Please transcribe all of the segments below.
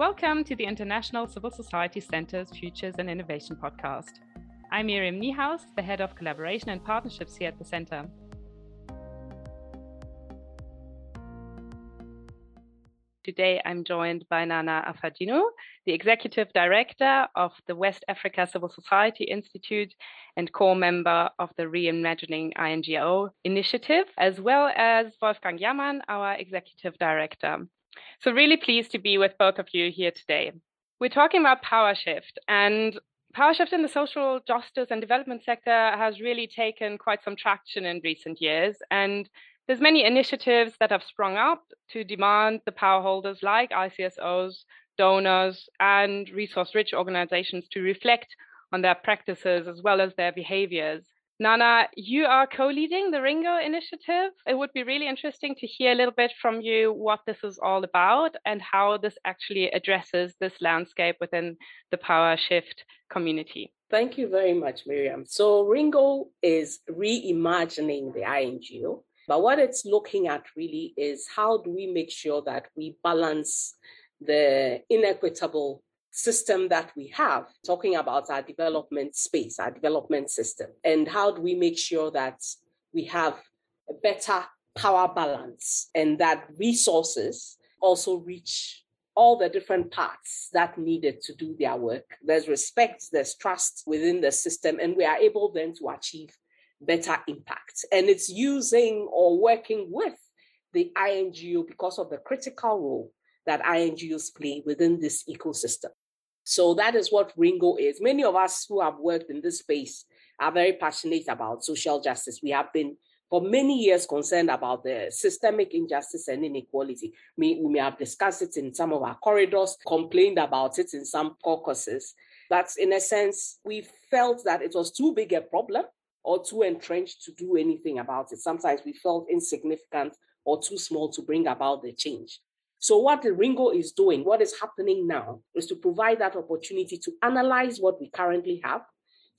Welcome to the International Civil Society Center's Futures and Innovation podcast. I'm Miriam Niehaus, the head of collaboration and partnerships here at the center. Today, I'm joined by Nana Afadzinu, the executive director of the West Africa Civil Society Institute and core member of the Reimagining INGO initiative, as well as Wolfgang Jamann, our executive director. So, really pleased to be with both of you here today. We're talking about power shift, and power shift in the social justice and development sector has really taken quite some traction in recent years. And there's many initiatives that have sprung up to demand the power holders like ICSOs, donors, and resource rich organizations to reflect on their practices as well as their behaviors Nana, you are co leading the Ringo initiative. It would be really interesting to hear a little bit from you what this is all about and how this actually addresses this landscape within the power shift community. Thank you very much, Miriam. So, Ringo is reimagining the INGO. But what it's looking at really is how do we make sure that we balance the inequitable system that we have, talking about our development space, our development system, and how do we make sure that we have a better power balance and that resources also reach all the different parts that needed to do their work. There's respect, there's trust within the system, and we are able then to achieve better impact. And it's using or working with the INGO because of the critical role that INGOs play within this ecosystem. So that is what Ringo is. Many of us who have worked in this space are very passionate about social justice. We have been for many years concerned about the systemic injustice and inequality. We, we may have discussed it in some of our corridors, complained about it in some caucuses. But in a sense, we felt that it was too big a problem or too entrenched to do anything about it. Sometimes we felt insignificant or too small to bring about the change. So, what the Ringo is doing, what is happening now, is to provide that opportunity to analyze what we currently have,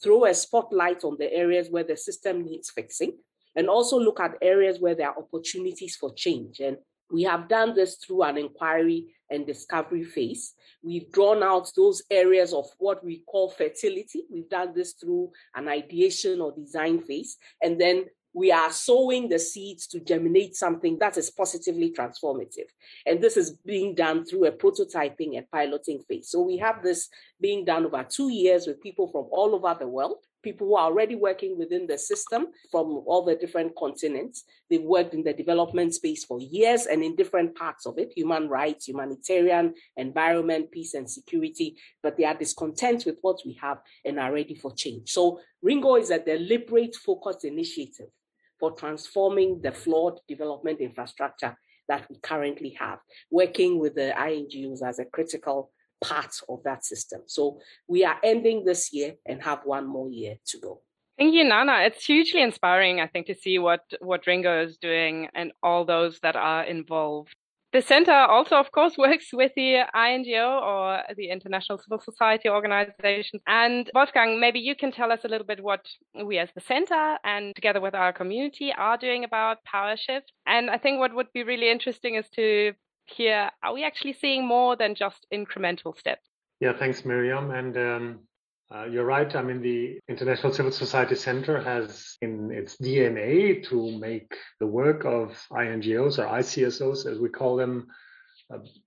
throw a spotlight on the areas where the system needs fixing, and also look at areas where there are opportunities for change. And we have done this through an inquiry and discovery phase. We've drawn out those areas of what we call fertility. We've done this through an ideation or design phase. And then we are sowing the seeds to germinate something that is positively transformative. And this is being done through a prototyping and piloting phase. So we have this being done over two years with people from all over the world, people who are already working within the system from all the different continents. They've worked in the development space for years and in different parts of it human rights, humanitarian, environment, peace, and security. But they are discontent with what we have and are ready for change. So Ringo is a deliberate, focused initiative for transforming the flawed development infrastructure that we currently have, working with the INGOs as a critical part of that system. So we are ending this year and have one more year to go. Thank you, Nana. It's hugely inspiring, I think, to see what what Ringo is doing and all those that are involved. The center also, of course, works with the INGO or the International Civil Society Organization. And Wolfgang, maybe you can tell us a little bit what we as the center and together with our community are doing about power shift. And I think what would be really interesting is to hear are we actually seeing more than just incremental steps? Yeah, thanks, Miriam. And um, uh, you're right. I mean, the International Civil Society Center has in its DNA to make the work of INGOs or ICSOs, as we call them,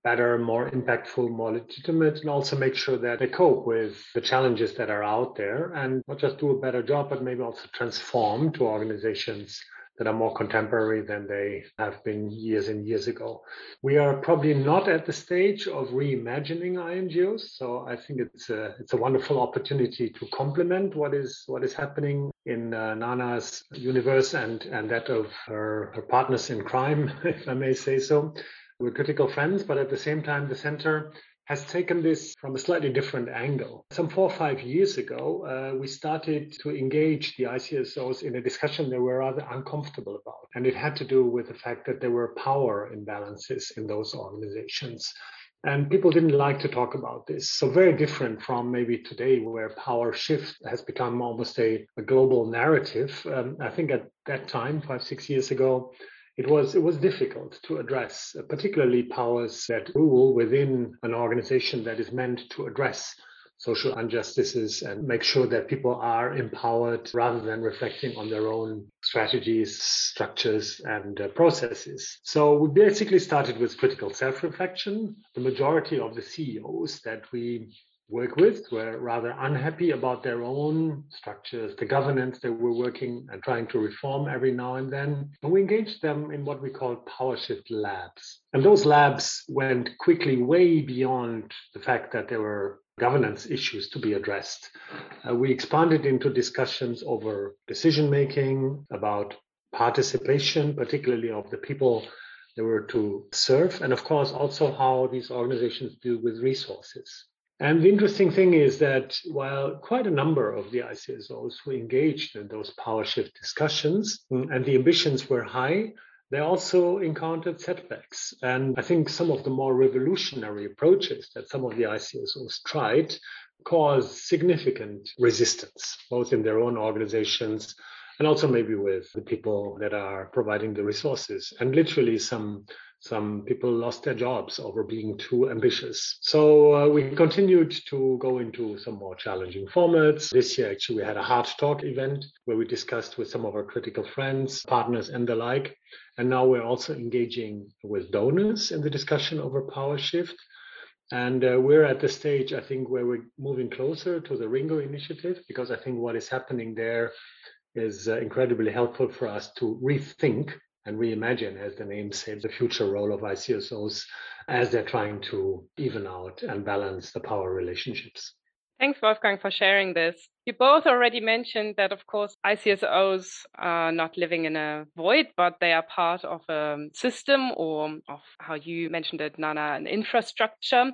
better, more impactful, more legitimate, and also make sure that they cope with the challenges that are out there and not just do a better job, but maybe also transform to organizations that are more contemporary than they have been years and years ago. We are probably not at the stage of reimagining INGOs, so I think it's a it's a wonderful opportunity to complement what is what is happening in uh, Nana's universe and and that of her, her partners in crime, if I may say so. We're critical friends, but at the same time, the center has taken this from a slightly different angle. Some four or five years ago, uh, we started to engage the ICSOs in a discussion they were rather uncomfortable about. And it had to do with the fact that there were power imbalances in those organizations. And people didn't like to talk about this. So, very different from maybe today, where power shift has become almost a, a global narrative. Um, I think at that time, five, six years ago, it was it was difficult to address, particularly powers that rule within an organization that is meant to address social injustices and make sure that people are empowered rather than reflecting on their own strategies, structures, and uh, processes. So we basically started with critical self reflection. The majority of the CEOs that we work with were rather unhappy about their own structures, the governance they were working and trying to reform every now and then. And we engaged them in what we call power shift labs. And those labs went quickly way beyond the fact that there were governance issues to be addressed. Uh, we expanded into discussions over decision making, about participation, particularly of the people they were to serve, and of course also how these organizations deal with resources. And the interesting thing is that while quite a number of the ICSOs were engaged in those power shift discussions mm, and the ambitions were high, they also encountered setbacks. And I think some of the more revolutionary approaches that some of the ICSOs tried caused significant resistance, both in their own organizations and also maybe with the people that are providing the resources. And literally some some people lost their jobs over being too ambitious. So uh, we continued to go into some more challenging formats. This year, actually, we had a hard talk event where we discussed with some of our critical friends, partners, and the like. And now we're also engaging with donors in the discussion over power shift. And uh, we're at the stage, I think, where we're moving closer to the Ringo initiative, because I think what is happening there is uh, incredibly helpful for us to rethink and reimagine, as the name said, the future role of ICSOs as they're trying to even out and balance the power relationships. Thanks, Wolfgang, for sharing this. You both already mentioned that, of course, ICSOs are not living in a void, but they are part of a system or of how you mentioned it, Nana, an infrastructure.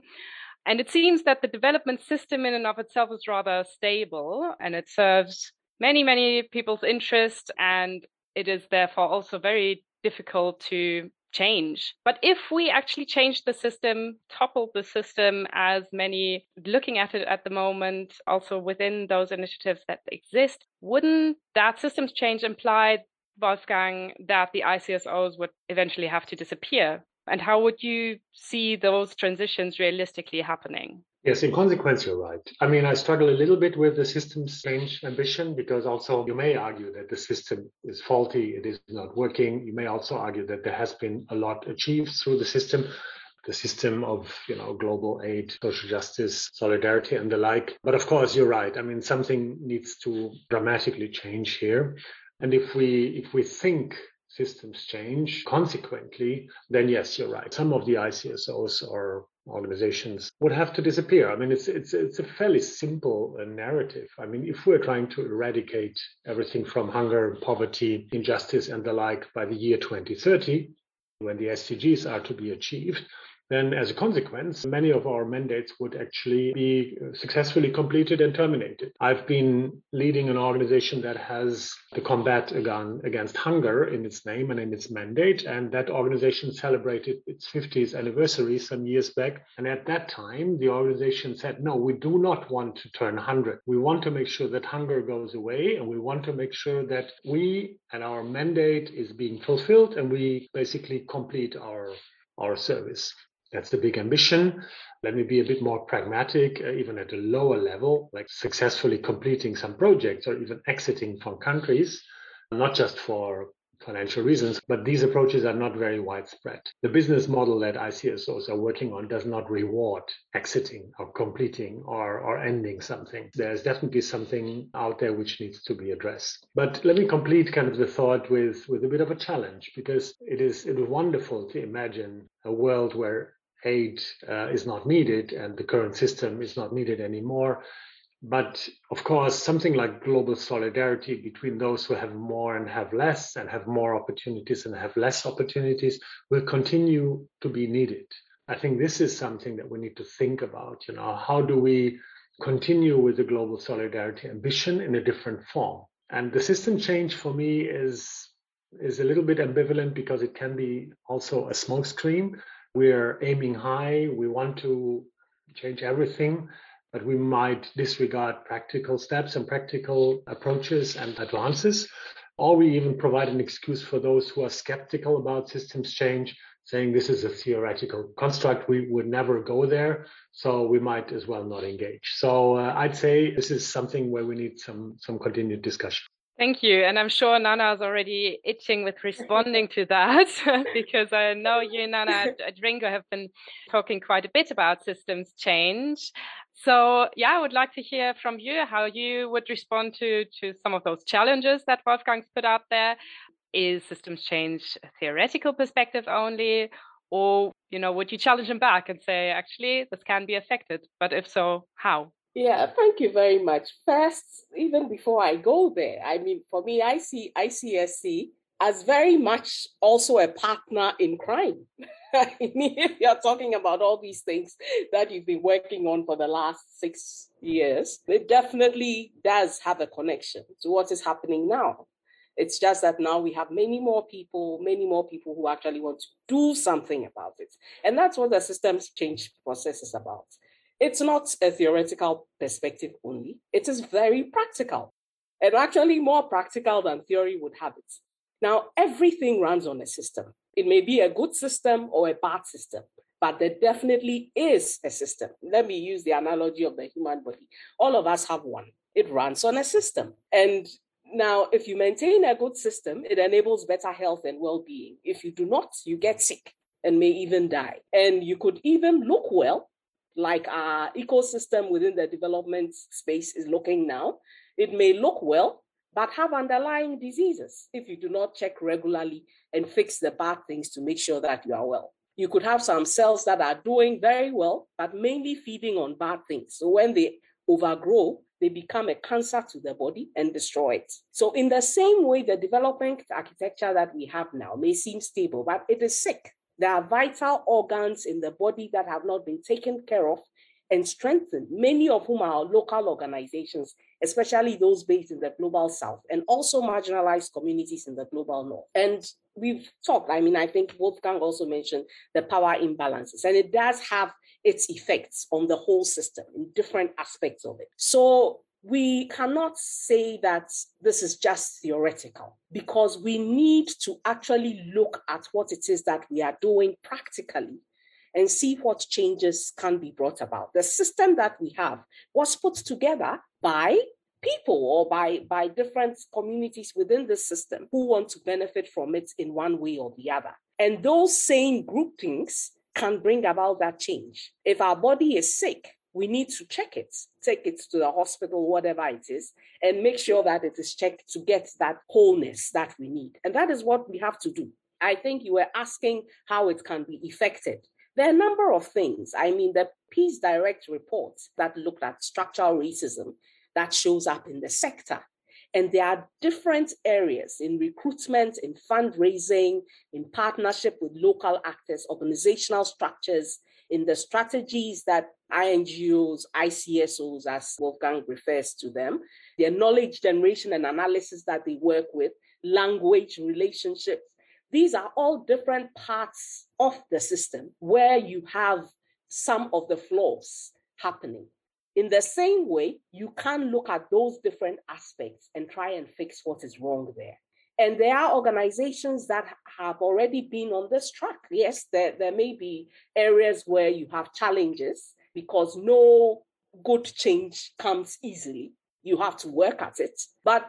And it seems that the development system in and of itself is rather stable and it serves many, many people's interests and it is therefore also very difficult to change. But if we actually change the system, topple the system, as many looking at it at the moment, also within those initiatives that exist, wouldn't that systems change imply, Wolfgang, that the ICSOs would eventually have to disappear? And how would you see those transitions realistically happening? Yes, in consequence, you're right. I mean, I struggle a little bit with the systems change ambition because also you may argue that the system is faulty, it is not working. You may also argue that there has been a lot achieved through the system the system of you know global aid social justice solidarity and the like but of course you're right i mean something needs to dramatically change here and if we if we think systems change consequently then yes you're right some of the icsos or organizations would have to disappear. I mean, it's it's it's a fairly simple uh, narrative. I mean, if we're trying to eradicate everything from hunger, poverty, injustice, and the like by the year 2030, when the SDGs are to be achieved, then as a consequence, many of our mandates would actually be uh, successfully completed and terminated. I've been leading an organization that has the combat against hunger in its name and in its mandate. And that organization celebrated its 50th anniversary some years back. And at that time, the organization said, no, we do not want to turn 100. We want to make sure that hunger goes away. And we want to make sure that we and our mandate is being fulfilled and we basically complete our, our service. That's the big ambition. Let me be a bit more pragmatic, uh, even at a lower level, like successfully completing some projects or even exiting from countries, not just for financial reasons, but these approaches are not very widespread. The business model that ICSOs are working on does not reward exiting or completing or, or ending something. There's definitely something out there which needs to be addressed. But let me complete kind of the thought with, with a bit of a challenge because it is, it is wonderful to imagine a world where aid uh, is not needed and the current system is not needed anymore. But of course, something like global solidarity between those who have more and have less, and have more opportunities and have less opportunities, will continue to be needed. I think this is something that we need to think about. You know, how do we continue with the global solidarity ambition in a different form? And the system change for me is is a little bit ambivalent because it can be also a smokescreen we're aiming high. We want to change everything, but we might disregard practical steps and practical approaches and advances. or we even provide an excuse for those who are skeptical about systems change, saying this is a theoretical construct. We would never go there, so we might as well not engage. So uh, I'd say this is something where we need some some continued discussion. Thank you. And I'm sure Nana is already itching with responding to that because I know you, Nana, at Ringo have been talking quite a bit about systems change. So yeah, I would like to hear from you how you would respond to, to some of those challenges that Wolfgang's put out there. Is systems change a theoretical perspective only? Or, you know, would you challenge him back and say, actually, this can be affected? But if so, how? Yeah, thank you very much. First, even before I go there, I mean, for me, I see ICSC as very much also a partner in crime. I mean, if you're talking about all these things that you've been working on for the last six years, it definitely does have a connection to what is happening now. It's just that now we have many more people, many more people who actually want to do something about it. And that's what the systems change process is about. It's not a theoretical perspective only, it is very practical and actually more practical than theory would have it. Now, everything runs on a system. It may be a good system or a bad system, but there definitely is a system. Let me use the analogy of the human body. All of us have one. It runs on a system. And now, if you maintain a good system, it enables better health and well being. If you do not, you get sick and may even die. And you could even look well like our ecosystem within the development space is looking now. It may look well, but have underlying diseases if you do not check regularly and fix the bad things to make sure that you are well. You could have some cells that are doing very well, but mainly feeding on bad things. So when they overgrow, they become a cancer to the body and destroy it. So, in the same way, the development architecture that we have now may seem stable, but it is sick. There are vital organs in the body that have not been taken care of and strengthened, many of whom are local organizations, especially those based in the global south, and also marginalized communities in the global north. And we've talked, I mean, I think Wolfgang also mentioned the power imbalances, and it does have its effects on the whole system in different aspects of it. So we cannot say that this is just theoretical because we need to actually look at what it is that we are doing practically and see what changes can be brought about. The system that we have was put together by people or by, by different communities within the system who want to benefit from it in one way or the other. And those same groupings can bring about that change. If our body is sick, we need to check it, take it to the hospital, whatever it is, and make sure that it is checked to get that wholeness that we need. And that is what we have to do. I think you were asking how it can be effected. There are a number of things. I mean, the Peace Direct report that looked at structural racism that shows up in the sector. And there are different areas in recruitment, in fundraising, in partnership with local actors, organizational structures, in the strategies that INGOs, ICSOs, as Wolfgang refers to them, their knowledge generation and analysis that they work with, language relationships. These are all different parts of the system where you have some of the flaws happening. In the same way, you can look at those different aspects and try and fix what is wrong there. And there are organizations that have already been on this track. Yes, there, there may be areas where you have challenges because no good change comes easily. You have to work at it. But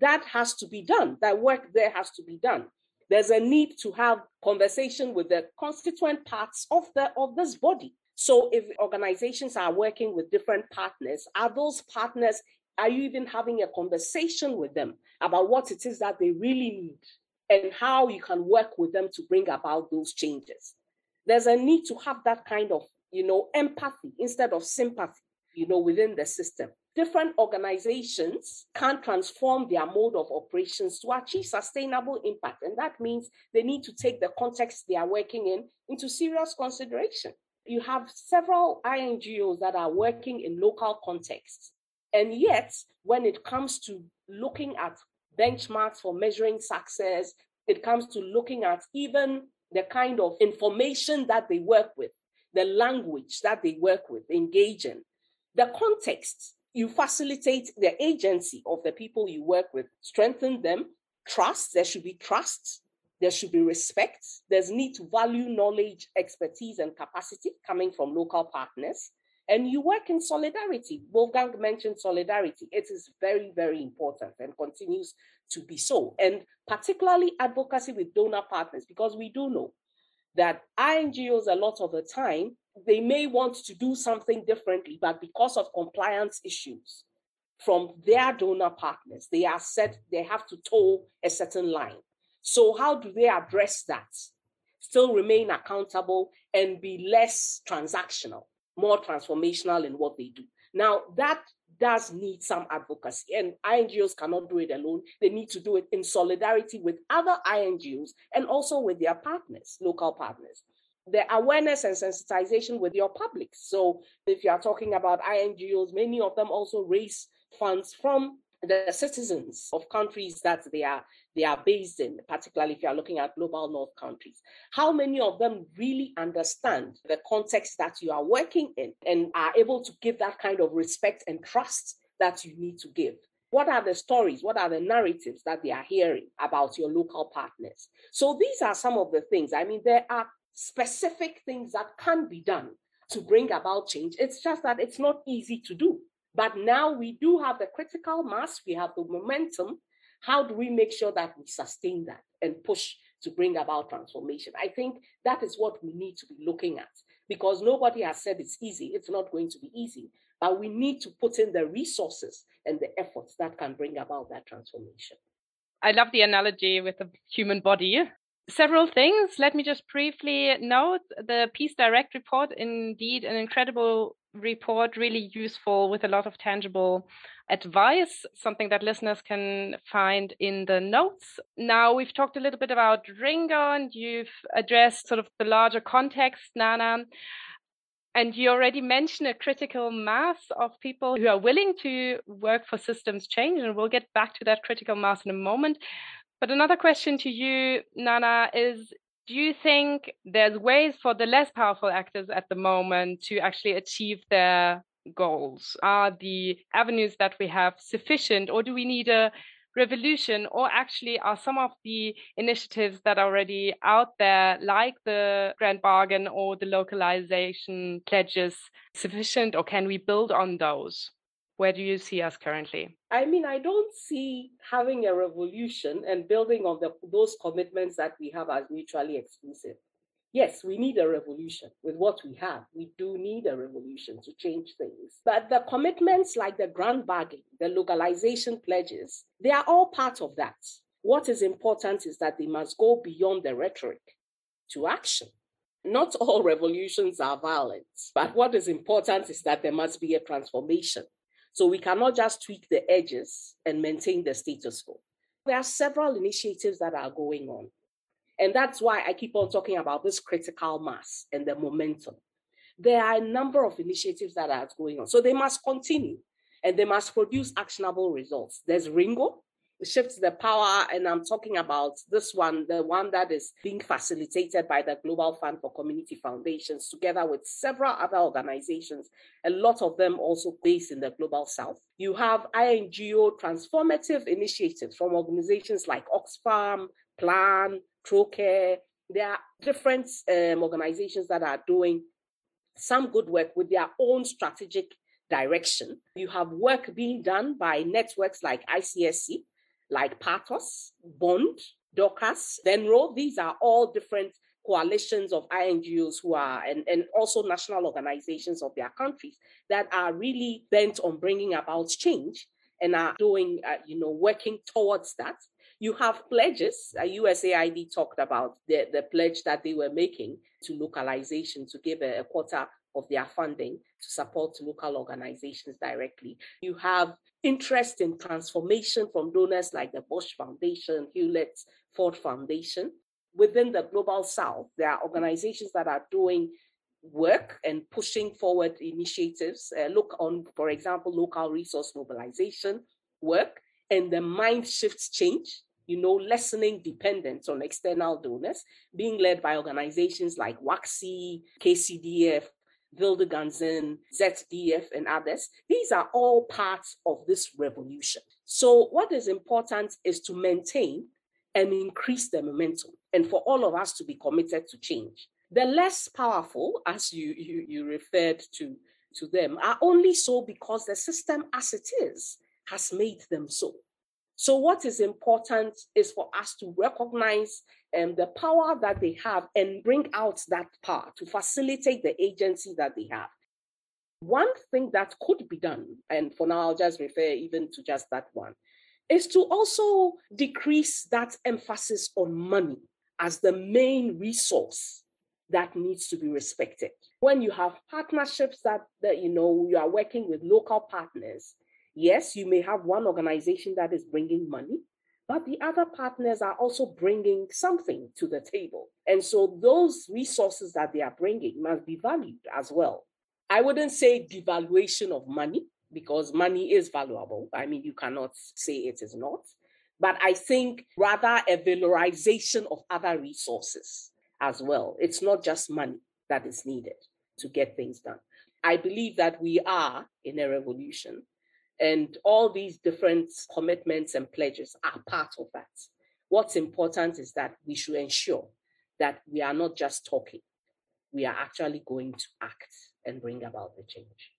that has to be done. That work there has to be done. There's a need to have conversation with the constituent parts of the of this body. So if organizations are working with different partners, are those partners are you even having a conversation with them about what it is that they really need and how you can work with them to bring about those changes? There's a need to have that kind of, you know, empathy instead of sympathy, you know, within the system. Different organizations can transform their mode of operations to achieve sustainable impact. And that means they need to take the context they are working in into serious consideration. You have several INGOs that are working in local contexts and yet, when it comes to looking at benchmarks for measuring success, it comes to looking at even the kind of information that they work with, the language that they work with, engaging, the context. You facilitate the agency of the people you work with, strengthen them, trust, there should be trust, there should be respect, there's need to value knowledge, expertise, and capacity coming from local partners. And you work in solidarity. Wolfgang mentioned solidarity. It is very, very important and continues to be so. And particularly advocacy with donor partners, because we do know that INGOs, a lot of the time, they may want to do something differently, but because of compliance issues from their donor partners, they are set, they have to toe a certain line. So, how do they address that? Still remain accountable and be less transactional, more transformational in what they do. Now, that does need some advocacy, and INGOs cannot do it alone. They need to do it in solidarity with other INGOs and also with their partners, local partners the awareness and sensitization with your public. So if you are talking about INGOs, many of them also raise funds from the citizens of countries that they are they are based in, particularly if you are looking at global north countries. How many of them really understand the context that you are working in and are able to give that kind of respect and trust that you need to give? What are the stories? What are the narratives that they are hearing about your local partners? So these are some of the things. I mean, there are specific things that can be done to bring about change. It's just that it's not easy to do. But now we do have the critical mass, we have the momentum. How do we make sure that we sustain that and push to bring about transformation? I think that is what we need to be looking at because nobody has said it's easy. It's not going to be easy, but we need to put in the resources and the efforts that can bring about that transformation. I love the analogy with the human body several things. Let me just briefly note the Peace Direct report, indeed, an incredible report, really useful with a lot of tangible advice, something that listeners can find in the notes. Now, we've talked a little bit about Ringo and you've addressed sort of the larger context, Nana. And you already mentioned a critical mass of people who are willing to work for systems change, and we'll get back to that critical mass in a moment. But another question to you, Nana, is do you think there's ways for the less powerful actors at the moment to actually achieve their goals? Are the avenues that we have sufficient, or do we need a revolution, or actually are some of the initiatives that are already out there, like the Grand Bargain or the localization pledges, sufficient, or can we build on those? Where do you see us currently? I mean, I don't see having a revolution and building on the, those commitments that we have as mutually exclusive. Yes, we need a revolution with what we have. We do need a revolution to change things. But the commitments like the grand bargain, the localization pledges, they are all part of that. What is important is that they must go beyond the rhetoric to action. Not all revolutions are violent, but what is important is that there must be a transformation. So we cannot just tweak the edges and maintain the status quo. There are several initiatives that are going on. And that's why I keep on talking about this critical mass and the momentum. There are a number of initiatives that are going on. So they must continue and they must produce actionable results. There's Ringo, shifts the power, and I'm talking about this one, the one that is being facilitated by the Global Fund for Community Foundations, together with several other organizations, a lot of them also based in the Global South. You have INGO transformative initiatives from organizations like Oxfam, Plan, Trócaire. There are different um, organizations that are doing some good work with their own strategic direction. You have work being done by networks like ICSC, like Partos, Bond, Dorcas, Venro. These are all different coalitions of INGOs who are, and, and also national organizations of their countries that are really bent on bringing about change and are doing, uh, you know, working towards that. You have pledges. Uh, USAID talked about the, the pledge that they were making to localization to give a, a quota of their funding to support local organizations directly. You have interest in transformation from donors like the Bosch Foundation, Hewlett Ford Foundation. Within the Global South, there are organizations that are doing work and pushing forward initiatives. Uh, look on, for example, local resource mobilization work and the mind shifts change, you know, lessening dependence on external donors, being led by organizations like WACC, KCDF, Wilde Ganzen, ZDF, and others. These are all parts of this revolution. So, what is important is to maintain and increase the momentum, and for all of us to be committed to change. The less powerful, as you, you, you referred to, to them, are only so because the system as it is has made them so. So, what is important is for us to recognize um, the power that they have and bring out that power to facilitate the agency that they have. One thing that could be done, and for now I'll just refer even to just that one, is to also decrease that emphasis on money as the main resource that needs to be respected. When you have partnerships that, that you know you are working with local partners, Yes, you may have one organization that is bringing money, but the other partners are also bringing something to the table. And so those resources that they are bringing must be valued as well. I wouldn't say devaluation of money because money is valuable. I mean, you cannot say it is not. But I think rather a valorization of other resources as well. It's not just money that is needed to get things done. I believe that we are in a revolution and all these different commitments and pledges are part of that. What's important is that we should ensure that we are not just talking, we are actually going to act and bring about the change.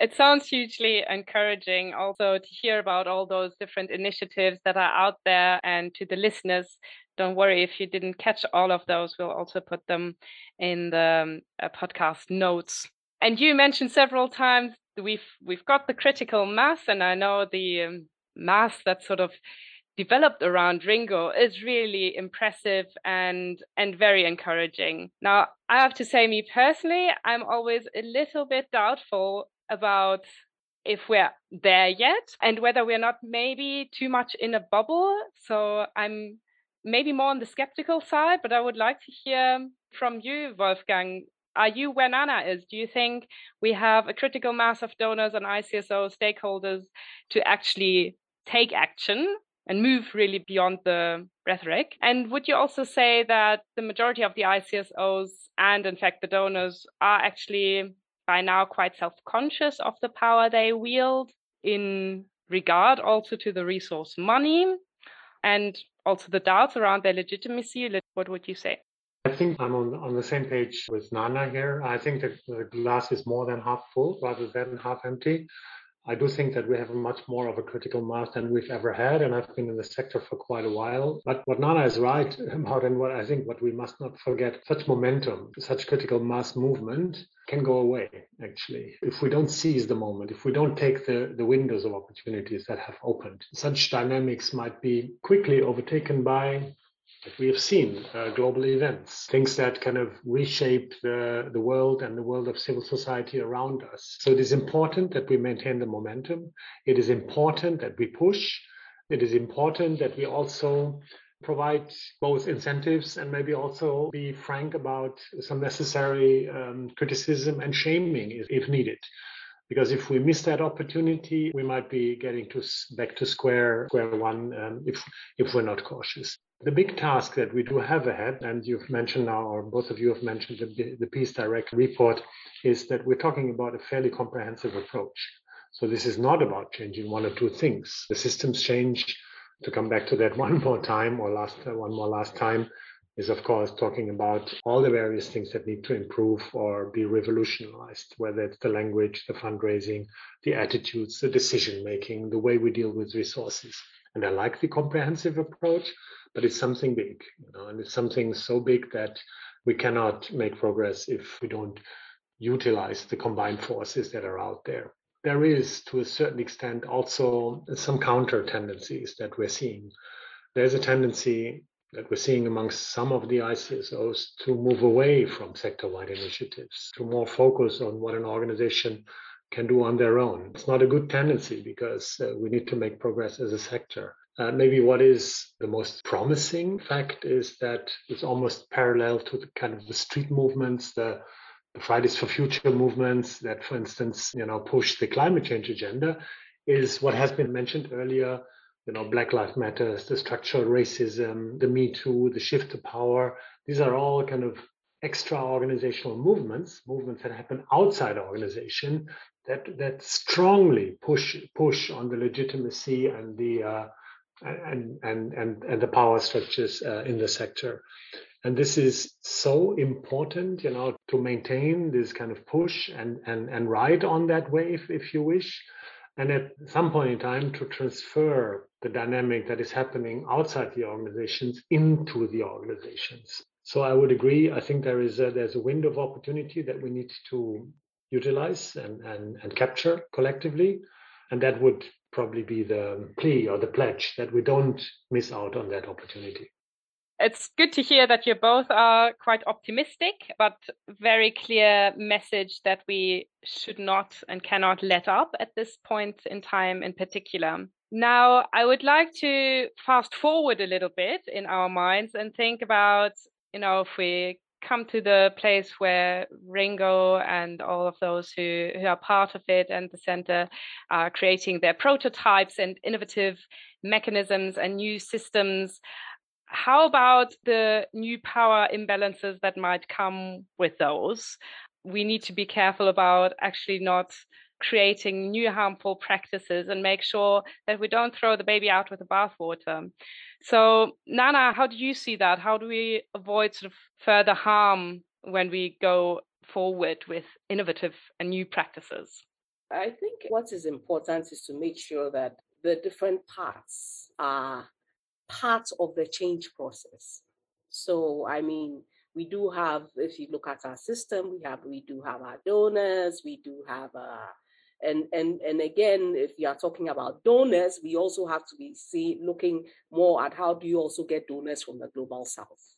It sounds hugely encouraging also to hear about all those different initiatives that are out there. And to the listeners, don't worry if you didn't catch all of those, we'll also put them in the um, podcast notes. And you mentioned several times we've we've got the critical mass, and I know the um, mass that sort of developed around Ringo is really impressive and and very encouraging. Now, I have to say, me personally, I'm always a little bit doubtful about if we're there yet and whether we're not maybe too much in a bubble. So I'm maybe more on the skeptical side, but I would like to hear from you, Wolfgang, are you where Nana is? Do you think we have a critical mass of donors and ICSO stakeholders to actually take action and move really beyond the rhetoric? And would you also say that the majority of the ICSOs and, in fact, the donors are actually by now quite self conscious of the power they wield in regard also to the resource money and also the doubts around their legitimacy? What would you say? I think I'm on, on the same page with Nana here. I think that the glass is more than half full rather than half empty. I do think that we have much more of a critical mass than we've ever had, and I've been in the sector for quite a while. But what Nana is right about, and what I think what we must not forget, such momentum, such critical mass movement can go away, actually. If we don't seize the moment, if we don't take the, the windows of opportunities that have opened, such dynamics might be quickly overtaken by we have seen uh, global events, things that kind of reshape the, the world and the world of civil society around us. So it is important that we maintain the momentum. It is important that we push. It is important that we also provide both incentives and maybe also be frank about some necessary um, criticism and shaming if, if needed because if we miss that opportunity, we might be getting to back to square square one um, if if we're not cautious. The big task that we do have ahead, and you've mentioned now, or both of you have mentioned the, the Peace Direct report, is that we're talking about a fairly comprehensive approach. So this is not about changing one or two things. The systems change. To come back to that one more time, or last uh, one more last time, is of course talking about all the various things that need to improve or be revolutionized, whether it's the language, the fundraising, the attitudes, the decision making, the way we deal with resources. And I like the comprehensive approach, but it's something big, you know, and it's something so big that we cannot make progress if we don't utilize the combined forces that are out there. There is, to a certain extent, also some counter tendencies that we're seeing. There's a tendency that we're seeing amongst some of the ICSOs to move away from sector wide initiatives, to more focus on what an organization can do on their own. It's not a good tendency because uh, we need to make progress as a sector. Uh, maybe what is the most promising fact is that it's almost parallel to the kind of the street movements, the, the Fridays for Future movements that, for instance, you know, push the climate change agenda. Is what has been mentioned earlier you know, Black Lives Matters, the structural racism, the Me Too, the shift to power. These are all kind of extra organizational movements, movements that happen outside organization, that that strongly push push on the legitimacy and the uh, and, and and and the power structures uh, in the sector. And this is so important, you know, to maintain this kind of push and and and ride on that wave, if you wish, and at some point in time to transfer the dynamic that is happening outside the organizations into the organizations. So I would agree. I think there is a, there's a window of opportunity that we need to utilize and, and, and capture collectively. And that would probably be the plea or the pledge that we don't miss out on that opportunity. It's good to hear that you both are quite optimistic, but very clear message that we should not and cannot let up at this point in time in particular. Now, I would like to fast forward a little bit in our minds and think about, you know, if we come to the place where Ringo and all of those who, who are part of it and the center are creating their prototypes and innovative mechanisms and new systems. How about the new power imbalances that might come with those? We need to be careful about actually not creating new harmful practices and make sure that we don't throw the baby out with the bathwater. So, Nana, how do you see that? How do we avoid sort of further harm when we go forward with innovative and new practices? I think what is important is to make sure that the different parts are part of the change process. So, I mean, we do have, if you look at our system, we have, we do have our donors, we do have uh, and and and again, if you are talking about donors, we also have to be see looking more at how do you also get donors from the global south.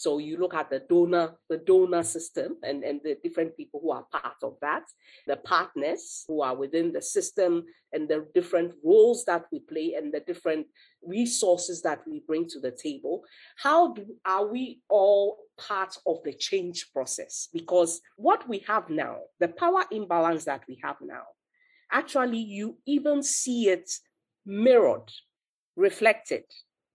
So you look at the donor, the donor system and, and the different people who are part of that, the partners who are within the system and the different roles that we play and the different resources that we bring to the table. How do, are we all part of the change process? Because what we have now, the power imbalance that we have now, actually you even see it mirrored, reflected.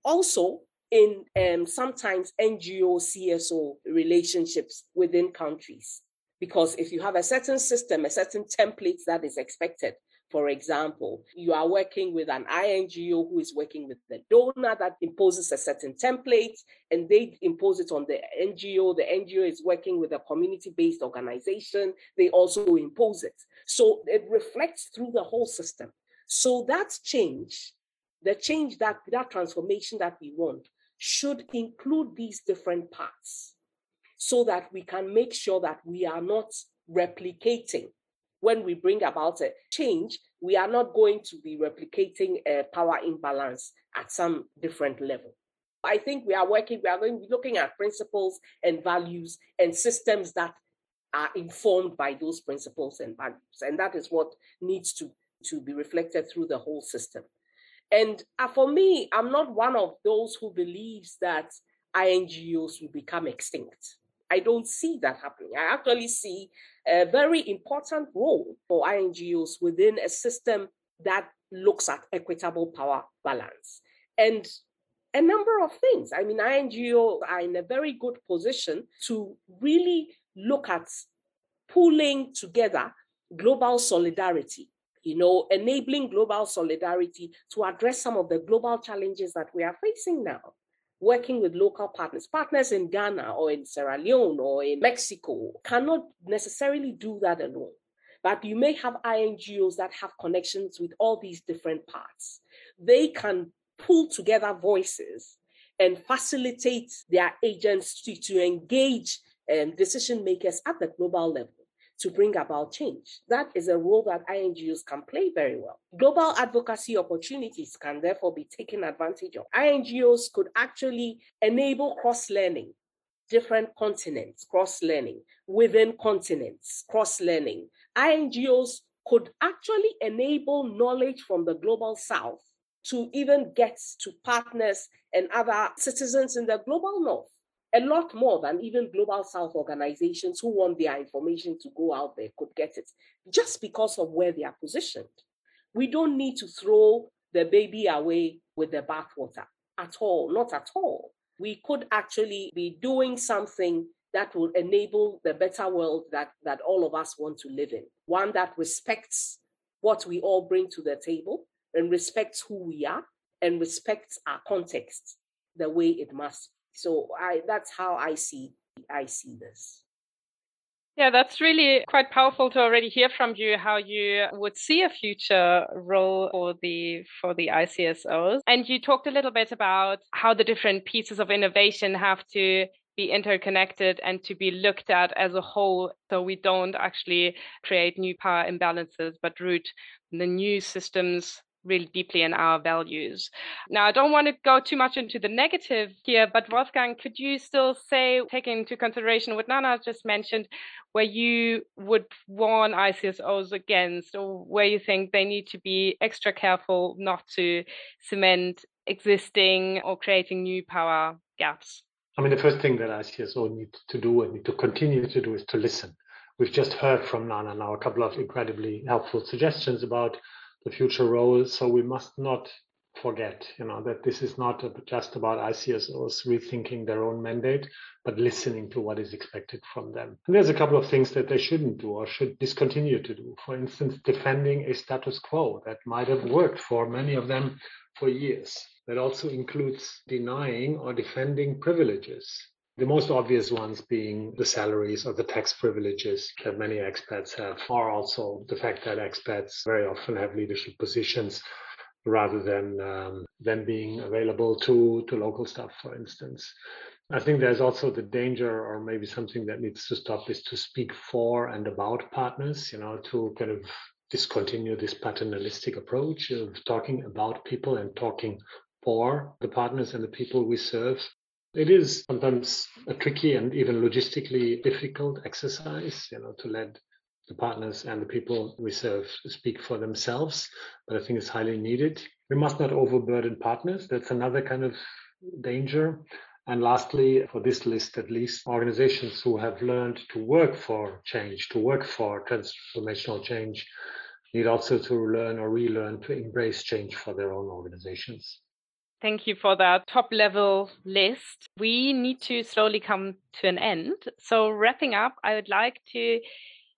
Also, in um, sometimes NGO CSO relationships within countries. Because if you have a certain system, a certain template that is expected, for example, you are working with an INGO who is working with the donor that imposes a certain template and they impose it on the NGO. The NGO is working with a community based organization, they also impose it. So it reflects through the whole system. So that change, the change that that transformation that we want should include these different parts so that we can make sure that we are not replicating when we bring about a change, we are not going to be replicating a power imbalance at some different level. I think we are working, we are going to be looking at principles and values and systems that are informed by those principles and values. And that is what needs to, to be reflected through the whole system. And uh, for me, I'm not one of those who believes that INGOs will become extinct. I don't see that happening. I actually see a very important role for INGOs within a system that looks at equitable power balance. And a number of things. I mean, INGOs are in a very good position to really look at pulling together global solidarity, you know, enabling global solidarity to address some of the global challenges that we are facing now working with local partners, partners in Ghana or in Sierra Leone or in Mexico, cannot necessarily do that alone. But you may have INGOs that have connections with all these different parts. They can pull together voices and facilitate their agents to, to engage um, decision makers at the global level to bring about change. That is a role that INGOs can play very well. Global advocacy opportunities can therefore be taken advantage of. INGOs could actually enable cross learning, different continents, cross learning, within continents, cross learning. INGOs could actually enable knowledge from the global south to even get to partners and other citizens in the global north a lot more than even global south organizations who want their information to go out there could get it just because of where they are positioned. We don't need to throw the baby away with the bathwater at all, not at all. We could actually be doing something that will enable the better world that, that all of us want to live in. One that respects what we all bring to the table and respects who we are and respects our context the way it must. So I that's how I see I see this. Yeah, that's really quite powerful to already hear from you how you would see a future role for the for the ICSOs. And you talked a little bit about how the different pieces of innovation have to be interconnected and to be looked at as a whole so we don't actually create new power imbalances but root the new systems really deeply in our values. Now, I don't want to go too much into the negative here, but Wolfgang, could you still say, taking into consideration what Nana just mentioned, where you would warn ICSOs against, or where you think they need to be extra careful not to cement existing or creating new power gaps? I mean, the first thing that ICSO need to do and need to continue to do is to listen. We've just heard from Nana now a couple of incredibly helpful suggestions about the future role. So we must not forget, you know, that this is not just about ICSOs rethinking their own mandate, but listening to what is expected from them. And there's a couple of things that they shouldn't do or should discontinue to do. For instance, defending a status quo that might have worked for many of them for years. That also includes denying or defending privileges. The most obvious ones being the salaries or the tax privileges that many expats have, or also the fact that expats very often have leadership positions rather than um, than being available to to local staff, for instance. I think there's also the danger, or maybe something that needs to stop, is to speak for and about partners. You know, to kind of discontinue this paternalistic approach of talking about people and talking for the partners and the people we serve it is sometimes a tricky and even logistically difficult exercise, you know, to let the partners and the people we serve speak for themselves, but I think it's highly needed. We must not overburden partners. That's another kind of danger. And lastly, for this list at least, organizations who have learned to work for change, to work for transformational change, need also to learn or relearn to embrace change for their own organizations. Thank you for that top level list. We need to slowly come to an end. So, wrapping up, I would like to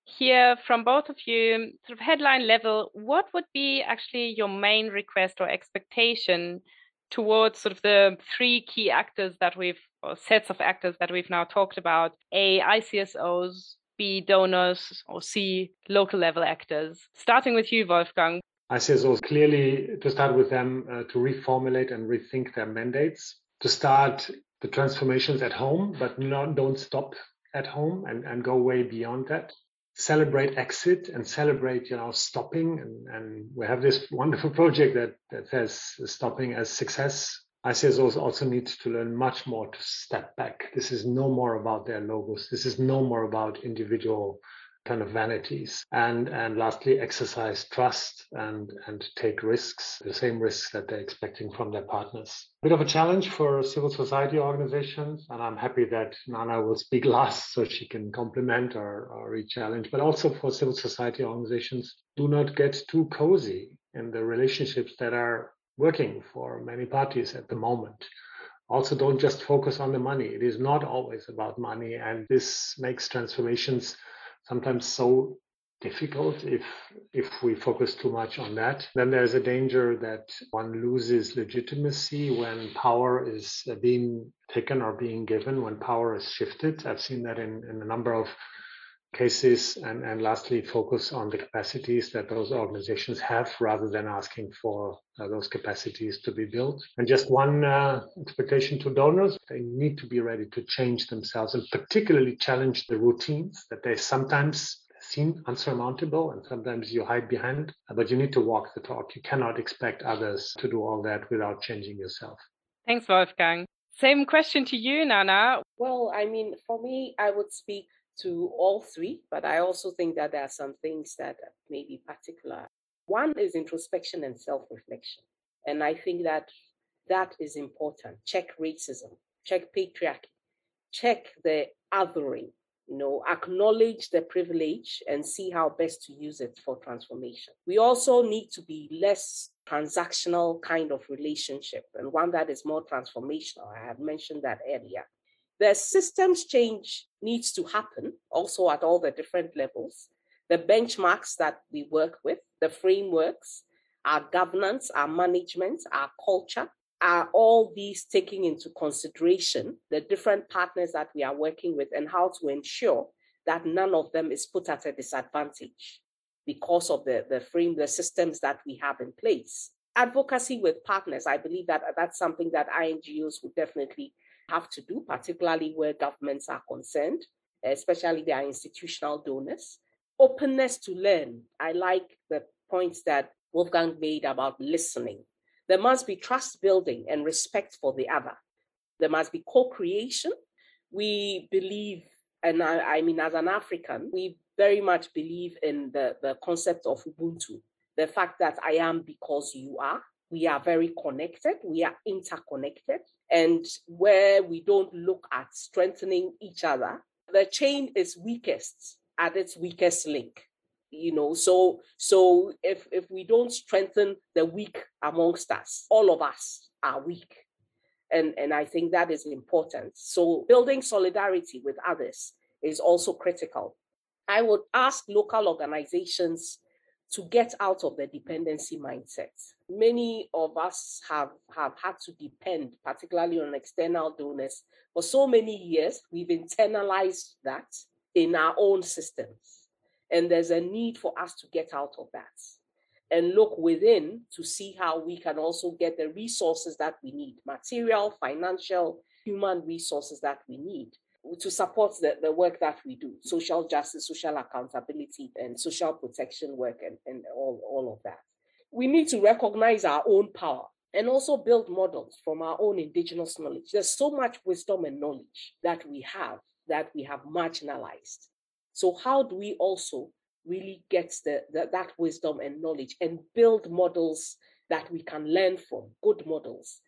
hear from both of you, sort of headline level, what would be actually your main request or expectation towards sort of the three key actors that we've, or sets of actors that we've now talked about A, ICSOs, B, donors, or C, local level actors? Starting with you, Wolfgang. ICSOs clearly to start with them uh, to reformulate and rethink their mandates, to start the transformations at home, but not don't stop at home and, and go way beyond that. Celebrate exit and celebrate, you know, stopping. And, and we have this wonderful project that, that says stopping as success. ICSOs also need to learn much more to step back. This is no more about their logos. This is no more about individual kind of vanities. And and lastly exercise trust and and take risks the same risks that they're expecting from their partners. Bit of a challenge for civil society organizations and i'm happy that nana will speak last so she can complement or, or re-challenge. But also for civil society organizations do not get too cozy in the relationships that are working for many parties at the moment. Also don't just focus on the money. It is not always about money and this makes transformations sometimes so difficult if if we focus too much on that. Then there's a danger that one loses legitimacy when power is being taken or being given when power is shifted. I've seen that in, in a number of cases and, and lastly focus on the capacities that those organizations have rather than asking for uh, those capacities to be built. And just one uh, expectation to donors they need to be ready to change themselves and particularly challenge the routines that they sometimes seem unsurmountable and sometimes you hide behind but you need to walk the talk. You cannot expect others to do all that without changing yourself. Thanks wolfgang. Same question to you nana. Well i mean for me i would speak to all three, but I also think that there are some things that may be particular. One is introspection and self reflection. And I think that that is important. Check racism, check patriarchy, check the othering, you know, acknowledge the privilege and see how best to use it for transformation. We also need to be less transactional kind of relationship and one that is more transformational. I have mentioned that earlier The systems change needs to happen also at all the different levels. The benchmarks that we work with, the frameworks, our governance, our management, our culture, are all these taking into consideration the different partners that we are working with and how to ensure that none of them is put at a disadvantage because of the, the frame, the systems that we have in place. Advocacy with partners, I believe that that's something that INGOs would definitely have to do, particularly where governments are concerned, especially their institutional donors. Openness to learn. I like the points that Wolfgang made about listening. There must be trust building and respect for the other. There must be co creation. We believe, and I, I, mean, as an African, we very much believe in the, the concept of Ubuntu, the fact that I am because you are. We are very connected, we are interconnected. And where we don't look at strengthening each other, the chain is weakest at its weakest link you know? So so if if we don't strengthen the weak amongst us all of us are weak. And and i think that is important. So building solidarity with others is also critical. I would ask local organizations to get out of the dependency mindset. Many of us have have had to depend particularly on external donors for so many years we've internalized that in our own systems. And there's a need for us to get out of that and look within to see how we can also get the resources that we need material, financial, human resources that we need to support the, the work that we do social justice, social accountability, and social protection work, and, and all, all of that. We need to recognize our own power and also build models from our own indigenous knowledge. There's so much wisdom and knowledge that we have that we have marginalized. So, how do we also really get the, the, that wisdom and knowledge and build models that we can learn from, good models?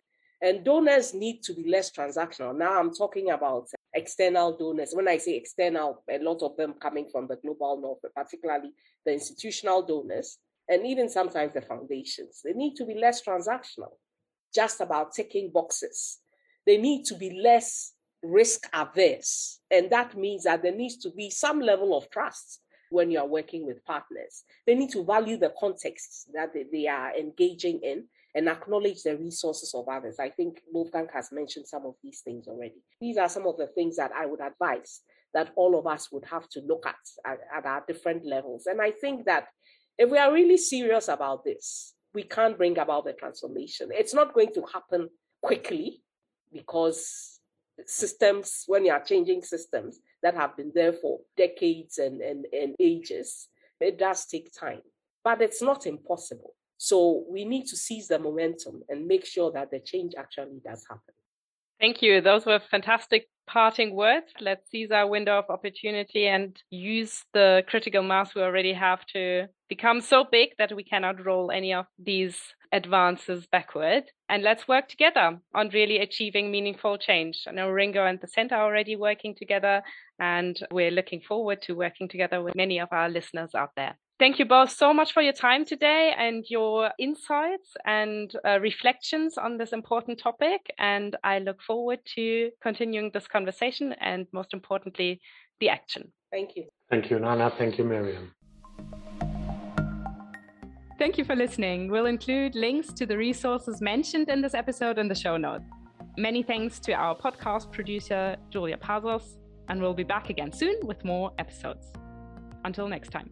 And donors need to be less transactional. Now, I'm talking about external donors. When I say external, a lot of them coming from the global north, but particularly the institutional donors, and even sometimes the foundations. They need to be less transactional, just about ticking boxes. They need to be less risk averse. And that means that there needs to be some level of trust when you are working with partners. They need to value the context that they are engaging in and acknowledge the resources of others. I think Wolfgang has mentioned some of these things already. These are some of the things that I would advise that all of us would have to look at, at at, our different levels. And I think that if we are really serious about this, we can't bring about the transformation. It's not going to happen quickly because systems, when you are changing systems that have been there for decades and, and, and ages, it does take time, but it's not impossible. So we need to seize the momentum and make sure that the change actually does happen. Thank you. Those were fantastic parting words. Let's seize our window of opportunity and use the critical mass we already have to become so big that we cannot roll any of these advances backward. And let's work together on really achieving meaningful change. I know RINGO and the center are already working together, and we're looking forward to working together with many of our listeners out there. Thank you both so much for your time today and your insights and uh, reflections on this important topic. And I look forward to continuing this conversation and, most importantly, the action. Thank you. Thank you, Nana. Thank you, Miriam. Thank you for listening. We'll include links to the resources mentioned in this episode in the show notes. Many thanks to our podcast producer, Julia Pazos, and we'll be back again soon with more episodes. Until next time.